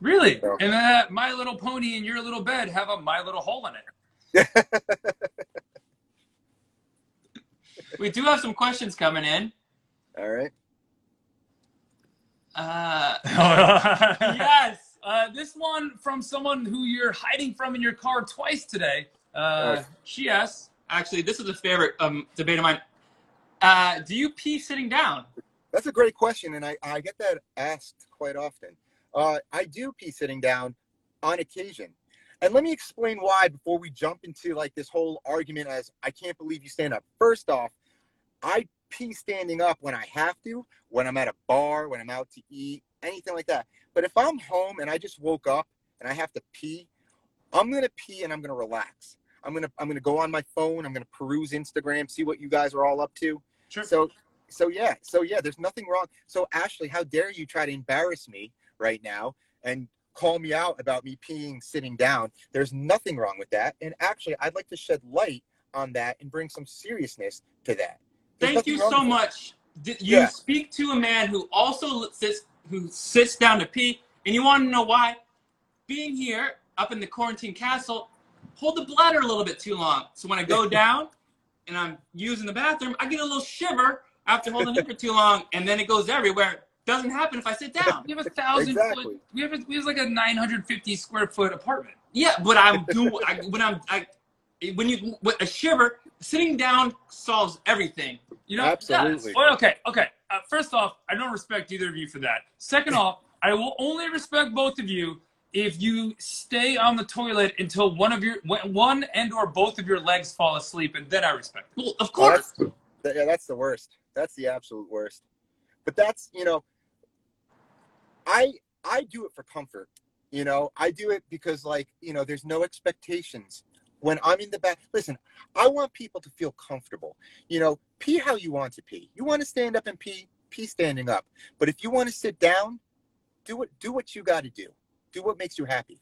Really? Yeah. And that My Little Pony in your little bed have a My Little hole in it. We do have some questions coming in. All right. Uh, yes. Uh, this one from someone who you're hiding from in your car twice today. Uh, Oh. she asks, actually, this is a favorite um, debate of mine. Uh, do you pee sitting down? That's a great question, and I, I get that asked quite often. Uh, I do pee sitting down on occasion. And let me explain why before we jump into like this whole argument as I can't believe you stand up. First off, I pee standing up when I have to, when I'm at a bar, when I'm out to eat, anything like that. But if I'm home and I just woke up and I have to pee, I'm gonna pee and I'm gonna relax. I'm gonna I'm gonna go on my phone. I'm gonna peruse Instagram, see what you guys are all up to. Sure. So so yeah, so yeah, there's nothing wrong. So Ashley, how dare you try to embarrass me right now and call me out about me peeing sitting down? There's nothing wrong with that. And actually, I'd like to shed light on that and bring some seriousness to that. There's Thank you so with that. much. You Yeah. speak to a man who also sits who sits down to pee And you want to know why? Being here up in the quarantine castle, hold the bladder a little bit too long. So when I go down and I'm using the bathroom, I get a little shiver after holding it for too long, and then it goes everywhere. Doesn't happen if I sit down. We have a thousand Exactly. foot. We have a, we have like a 950 square foot apartment. Yeah, but I'm doing I, when I'm I when you with a shiver, sitting down solves everything. You know. Absolutely. Well, okay. Okay. Uh, first off, I don't respect either of you for that. Second off, I will only respect both of you if you stay on the toilet until one of your one and or both of your legs fall asleep, and then I respect. it. Well, of Oh, course. that's, yeah, that's the worst. That's the absolute worst. But that's you know, I I do it for comfort. You know, I do it because like you know, there's no expectations. When I'm in the back, listen, I want people to feel comfortable. You know, pee how you want to pee. You want to stand up and pee, pee standing up. But if you want to sit down, do it. Do what you got to do. Do what makes you happy.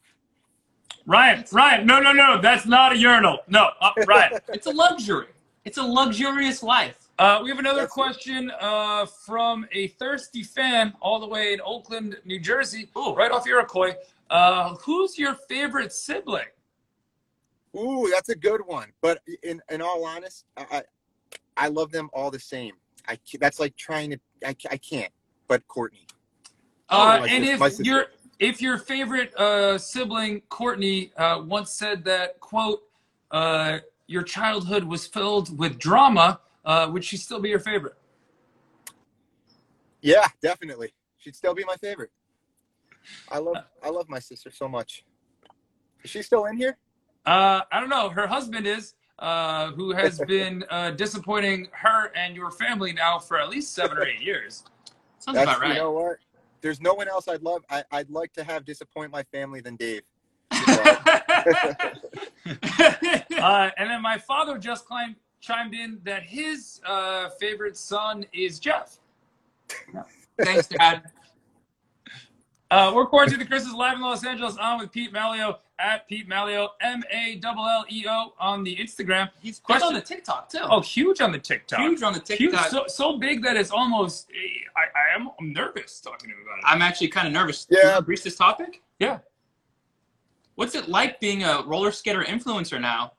Ryan, Ryan, no, no, no, that's not a urinal. No, uh, Ryan. It's a luxury. It's a luxurious life. Uh, we have another That's question uh, from a thirsty fan all the way in Oakland, New Jersey, Ooh. right off Iroquois. Uh, who's your favorite sibling? Ooh, that's a good one. But in in all honest, I I, I love them all the same. I that's like trying to I, I can't. But Courtney, Uh, my and sis- if my sister. your if your favorite uh, sibling Courtney uh, once said that quote, uh, your childhood was filled with drama, uh, would she still be your favorite? yeah, definitely, she'd still be my favorite. I love I love my sister so much. Is she still in here? Uh, I don't know. Her husband is, uh, who has been uh, disappointing her and your family now for at least seven or eight years. Sounds That's about right. you know what. There's no one else I'd love. I, I'd like to have disappoint my family than Dave. Uh, and then my father just climbed, chimed in that his uh, favorite son is Jeff. Thanks, Dad. Uh, we're quarantined the Chrises live in Los Angeles on with Pete Malleo at Pete Malleo, M A L L E O on the Instagram. He's Question- on the TikTok too. Oh, huge on the TikTok. huge on the Huge, TikTok. so, so big that it's almost, I, I am I'm nervous talking to him about it. I'm actually kind of nervous. Yeah. Do you wanna Breach this topic. Yeah. What's it like being a roller skater influencer now?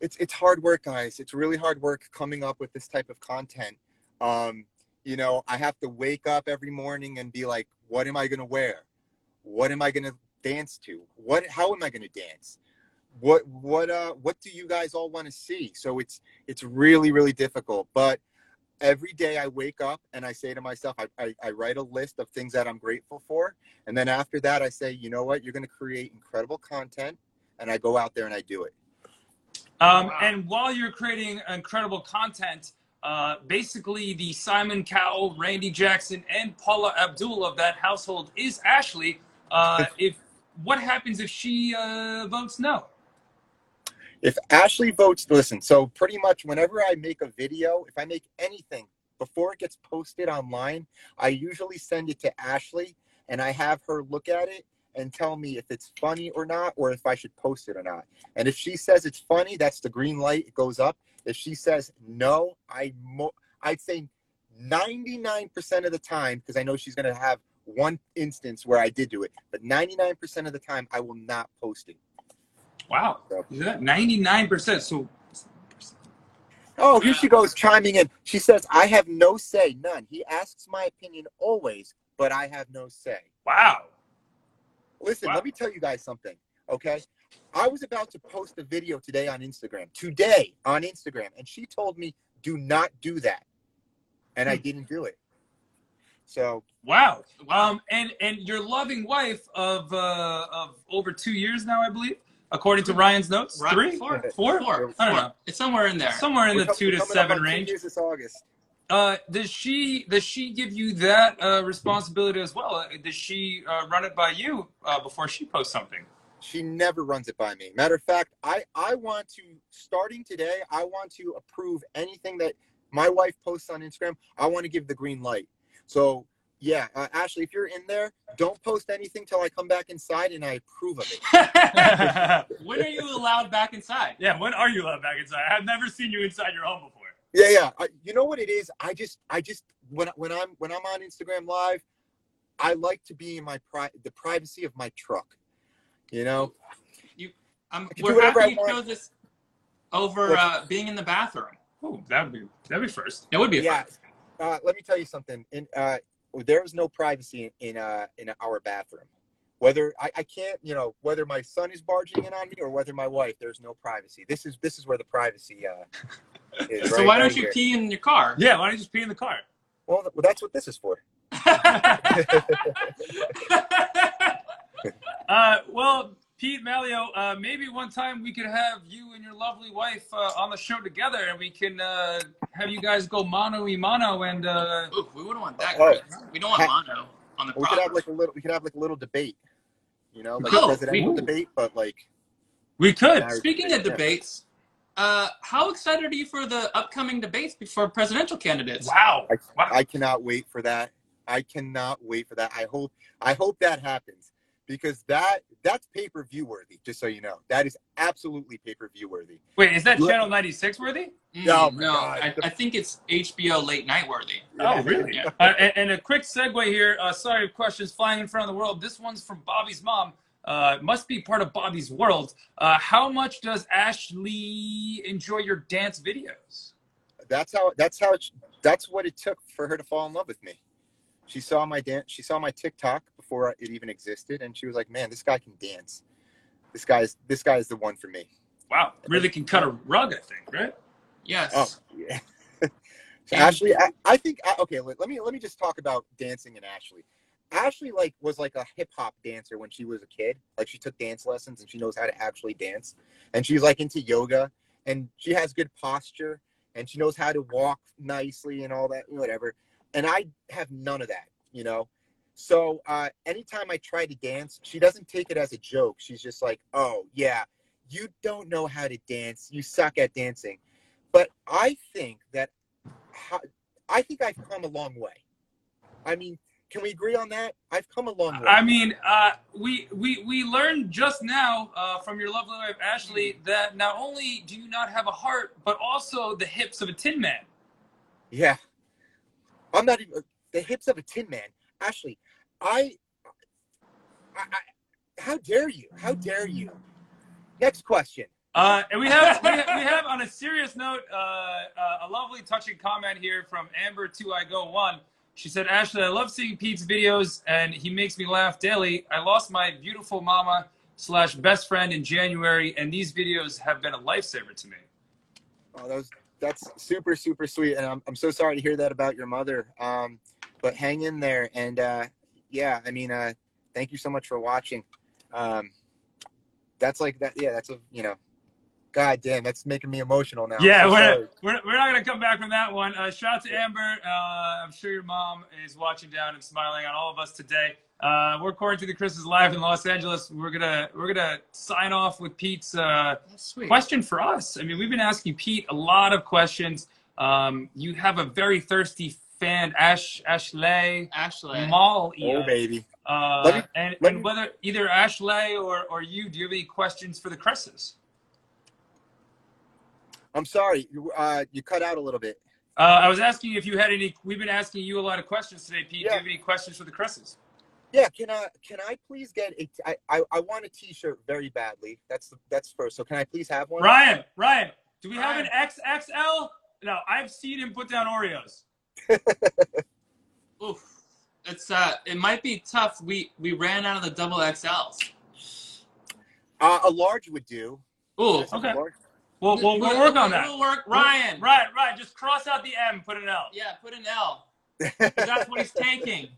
it's it's hard work, guys. It's really hard work coming up with this type of content. Um, you know, I have to wake up every morning and be like, what am I gonna wear? What am I gonna dance to? What how am I gonna dance? What what uh what do you guys all want to see? So it's it's really, really difficult. But every day I wake up and I say to myself, I, I, I write a list of things that I'm grateful for. And then after that I say, you know what, you're gonna create incredible content and I go out there and I do it. Um, Wow. And while you're creating incredible content, uh, basically the Simon Cowell, Randy Jackson, and Paula Abdul of that household is Ashley. Uh, if what happens if she uh, votes no? if Ashley votes, listen, so pretty much whenever I make a video, if I make anything before it gets posted online, I usually send it to Ashley and I have her look at it and tell me if it's funny or not, or if I should post it or not. And if she says it's funny, that's the green light, it goes up. If she says no, I mo- I'd say 99% of the time, because I know she's going to have one instance where I did do it, but 99% of the time, I will not post it. Wow, is that 99%? So Oh, here she goes chiming in. She says, I have no say, none. He asks my opinion always, but I have no say. wow. Listen, Wow. let me tell you guys something, okay? I was about to post a video today on Instagram, today on Instagram, and she told me, do not do that. And I didn't do it. So, Wow. Um, and and your loving wife of uh, of over two years now, I believe, according to Ryan's notes. Right, Three, four, four, four, I don't know. It's somewhere in there. somewhere in we're the co- two to seven on two range. years this August. Uh, does she does she give you that uh, responsibility as well? Uh, Does she uh, run it by you uh, before she posts something? She never runs it by me. Matter of fact, I, I want to, starting today, I want to approve anything that my wife posts on Instagram. I want to give the green light. So, yeah, uh, Ashley, if you're in there, don't post anything till I come back inside and I approve of it. When are you allowed back inside? Yeah, when are you allowed back inside? I've never seen you inside your home before. Yeah, yeah. I, you know what it is? I just, I just, when when I'm when I'm on Instagram Live, I like to be in my pri- the privacy of my truck. You know, I'm, I can do we're happy you chose this over uh, being in the bathroom. Oh, that'd be that'd be first. It would be yeah. first. Uh, let me tell you something. In uh, there is no privacy in uh in our bathroom. Whether I, I can't, you know, whether my son is barging in on me or whether my wife, there's no privacy. This is this is where the privacy uh, is. So right- why don't you here. pee in your car? Yeah, why don't you just pee in the car? Well, th- well, that's what this is for. Uh, well, Pete Malleo, uh, maybe one time we could have you and your lovely wife uh, on the show together, and we can uh, have you guys go mano y mano and. Uh, Ooh, we wouldn't want that. Oh. We don't want mono on the We could have like a little. We could have like a little debate. You know, like Oh, a presidential we- debate, but like we could. Marriage Speaking of debate, yeah. debates, uh, how excited are you for the upcoming debates for presidential candidates? Wow. I, Wow. I cannot wait for that. I cannot wait for that. I hope I hope that happens because that that's pay per view worthy. Just so you know, that is absolutely pay per view worthy. Wait, is that Yeah. Channel 96 worthy? Mm, Oh no, God. I, I think it's HBO late night worthy. Oh, really? Yeah. Uh, and, and a quick segue here. Uh, sorry, questions flying in front of the world. This one's from Bobby's mom. Uh, must be part of Bobby's world. Uh, how much does Ashley enjoy your dance videos? That's how. That's how. It, that's what it took for her to fall in love with me. She saw my dance. She saw my TikTok before it even existed, and she was like, "Man, this guy can dance. This guy's this guy is the one for me." Wow, really can cut a rug, I think, right? Yes. Oh yeah. So Ashley, I, I think okay. Let, let me let me just talk about dancing and Ashley. Ashley like was like a hip hop dancer when she was a kid. Like she took dance lessons and she knows how to actually dance. And she's like into yoga and she has good posture and she knows how to walk nicely and all that whatever. And I have none of that, you know. So uh, anytime I try to dance, she doesn't take it as a joke. She's just like, "Oh yeah, you don't know how to dance. You suck at dancing." But I think that how, I think I've come a long way. I mean, can we agree on that? I've come a long way. I mean, uh, we we we learned just now uh, from your lovely wife Ashley that not only do you not have a heart, but also the hips of a tin man. yeah, I'm not even the hips of a tin man. Ashley, I, I, I how dare you? How dare you? Next question. Uh, and we have, we have we have on a serious note uh, uh, a lovely touching comment here from Amber Two I Go One. She said, "Ashley, I love seeing Pete's videos, and he makes me laugh daily. I lost my beautiful mama slash best friend in January, and these videos have been a lifesaver to me." Oh, that was that's super super sweet, and I'm I'm so sorry to hear that about your mother. Um, but hang in there, and uh, yeah, I mean, uh, thank you so much for watching. Um, that's like that. Yeah, that's a you know, god damn, that's making me emotional now. Yeah, we're, we're, we're not going to come back from that one. Uh, shout out to Amber. Uh, I'm sure your mom is watching down and smiling on all of us today. Uh, we're quarantined the Chrises live in Los Angeles. We're gonna we're gonna sign off with Pete's uh, question for us. I mean, we've been asking Pete a lot of questions. Um, you have a very thirsty fan, Ash Ashley Ashley. Mall. Oh baby, Uh, me- and, let and me- whether either Ashley or, or you, do you have any questions for the Chrises? I'm sorry. You, Uh, you cut out a little bit. Uh, I was asking if you had any. We've been asking you a lot of questions today, Pete. Do you have any questions for the Chrises? Yeah, can I can I please get a? I I, I want a T-shirt very badly. That's the, that's first. So can I please have one? Ryan, Ryan, do we have an XXL? No, I've seen him put down Oreos. Oof. It's uh, it might be tough. We we ran out of the double XLs. Uh, a large would do. Ooh. Just a Okay. large- We'll, we'll, we'll work on that. We'll work. Ryan. Ryan, Ryan, just cross out the M, put an L. Yeah, put an L. 'cause That's what he's taking.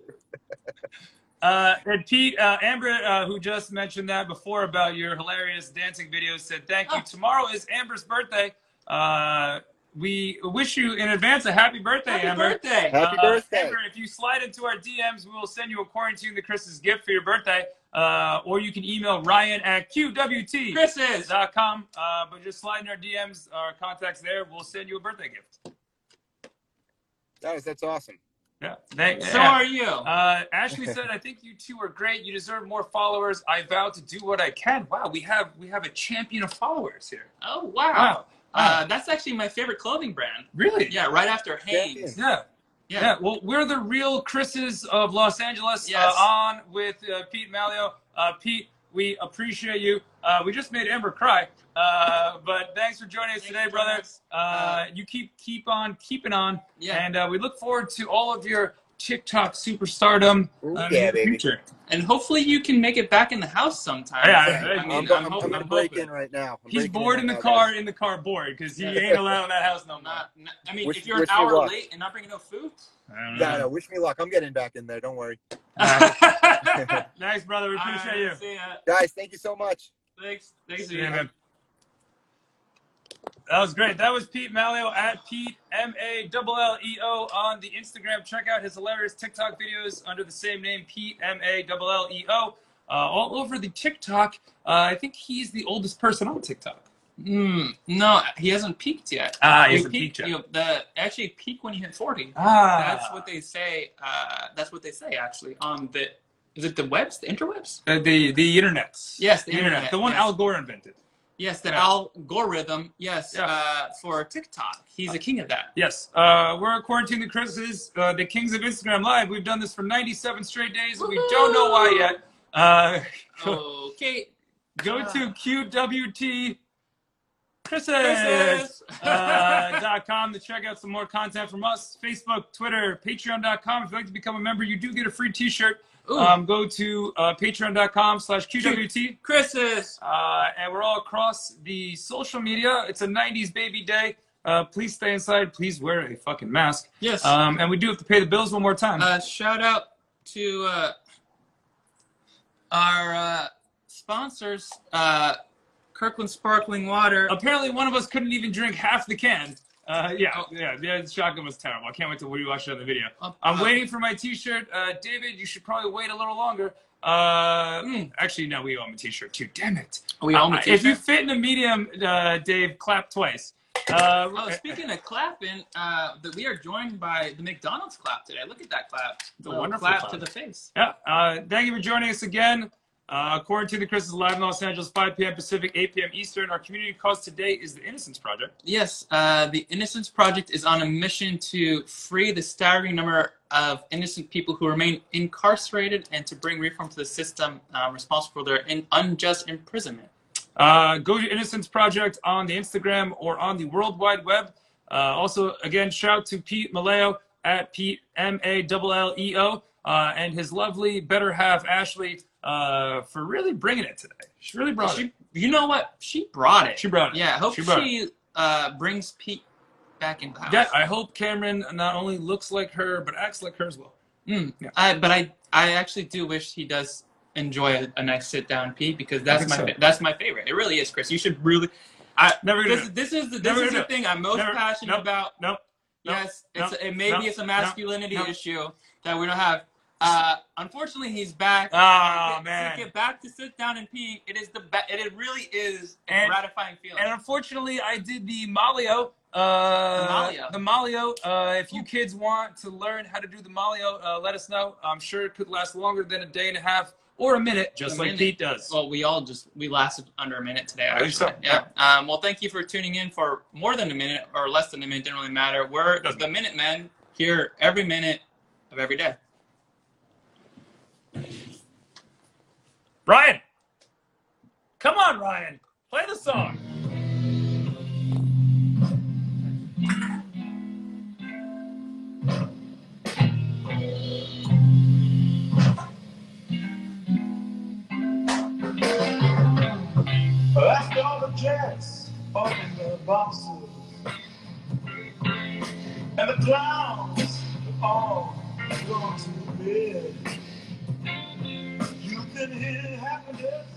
Uh, and Pete, uh, Amber, uh, who just mentioned that before about your hilarious dancing videos, said thank you. Oh. Tomorrow is Amber's birthday. Uh, we wish you in advance a happy birthday, Happy Amber. birthday. Happy Uh, birthday. Amber, if you slide into our DMs, we will send you a quarantine the Chrises gift for your birthday. Uh, or you can email Ryan at QWT. Chrises. dot com. Uh, but just slide in our DMs, our contacts there. We'll send you a birthday gift. That was that's awesome. Yeah. Thank, So yeah. are you. Uh, Ashley said, "I think you two are great. You deserve more followers. I vow to do what I can." Wow, we have we have a champion of followers here. oh wow. Wow. Uh, that's actually my favorite clothing brand. Really? Yeah, right after Hanes. Yeah. Yeah. Yeah, well, we're the real Chrises of Los Angeles Yes. uh, on with uh, Pete Malleo. Uh, Pete, we appreciate you. Uh, we just made Amber cry, uh, but thanks for joining us Thanks today, brother. Uh, Uh, you keep keep on keeping on, Yeah. and uh, we look forward to all of your TikTok superstardom Ooh, uh, yeah, in the baby. future. And hopefully you can make it back in the house sometime. Yeah, I mean, I'm, I'm, I'm, I'm, hoping- gonna I'm break hoping. in right now. I'm He's bored in the right now, car, guys. in the car bored because he ain't allowed in that house no more. not, not- I mean, Wish- if you're an hour late and not bringing no food, I don't Yeah, no, wish me luck. I'm getting back in there. Don't worry, Nice, brother. We appreciate All you. See ya. guys. Thank you so much. Thanks. Thanks. See ya, man. That was great. That was Pete Malleo at Pete M A L L E O on the Instagram. Check out his hilarious TikTok videos under the same name, Pete M A L L E O. Uh, all over the TikTok. Uh, I think he's the oldest person on TikTok. Hmm. no, he hasn't peaked yet. Ah, he hasn't peak- peaked yet. you- the actually peak when you hit forty. Ah, That's what they say. Uh, that's what they say actually on the. Is it the webs, the interwebs? Uh, the the internet. Yes, the internet, the one yes. Al Gore invented. Yes, the Yeah. algorithm. Yes, Yeah. uh, for TikTok. He's a king of that. Yes, uh, we're quarantine the Chrises, uh, the kings of Instagram Live. We've done this for 97 straight days, and we don't know why yet. Uh, Okay. go to QWT Chrises. Uh, com to check out some more content from us. Facebook, Twitter, Patreon.com. If you'd like to become a member, you do get a free T-shirt. Um, go to uh, Patreon.com slash QWT. Chrises. Uh, and we're all across the social media. It's a 90s baby day. Uh, please stay inside. Please wear a fucking mask. Yes. Um, and we do have to pay the bills one more time. Uh, shout out to uh, our uh, sponsors, uh, Kirkland Sparkling Water. Apparently, one of us couldn't even drink half the can. Uh, yeah, Oh. yeah, yeah. The shotgun was terrible. I can't wait to rewatch it on the video. Uh, I'm uh, waiting for my T-shirt. Uh, David, you should probably wait a little longer. Uh, Mm. Actually, no, we owe him a T-shirt too. Damn it! We owe him a Uh, If you fit in a medium, uh, Dave, clap twice. Uh, Oh, speaking of clapping, uh, that we are joined by the McDonald's clap today. Look at that clap. The wonderful clap clap. to the face. Yeah. Uh, thank you for joining us again. Uh, Quarantine the Chrises live in Los Angeles, 5 p.m. Pacific, 8 p.m. Eastern. Our community cause today is the Innocence Project. Yes, uh, the Innocence Project is on a mission to free the staggering number of innocent people who remain incarcerated and to bring reform to the system um, responsible for their in- unjust imprisonment. Uh, go to Innocence Project on the Instagram or on the World Wide Web. Uh, also, again, shout out to Pete Malleo at Pete M A L L E O uh, and his lovely better half Ashley uh, for really bringing it today. She really brought She, it. you know what? She brought it. She brought it. Yeah, I hope She she, uh, brings Pete back in the house. Yeah, I hope Cameron not only looks like her but acts like her as well. Mm. Yeah. I, but I, I actually do wish he does enjoy a, a nice sit down Pete because that's my so. that's my favorite. It really is, Chris. You should really. I, Never gonna this, this is the this is the thing I'm most Never- passionate nope. about. Nope. Nope. Yes, it's Nope. a, maybe Nope. it's a masculinity issue that we don't have. Uh, unfortunately, he's back. Oh, To- man. To get back to sit down and pee, it is the be- it, it really is a And- gratifying feeling. And unfortunately, I did the Malleo. Uh, The Malleo. The Malleo. Uh, if you kids want to learn how to do the Malleo, uh, let us know. I'm sure it could last longer than a day and a half or a minute, just A like minute. Pete does. Well, we all just we lasted under a minute today. I Actually. so, Yeah. Um, well, thank you for tuning in for more than a minute or less than a minute. Didn't really matter. We're the Minute Men here every minute of every day. Ryan, come on, Ryan, play the song. After all the jets up in the boxes. And the clowns all gone to bed, hear happiness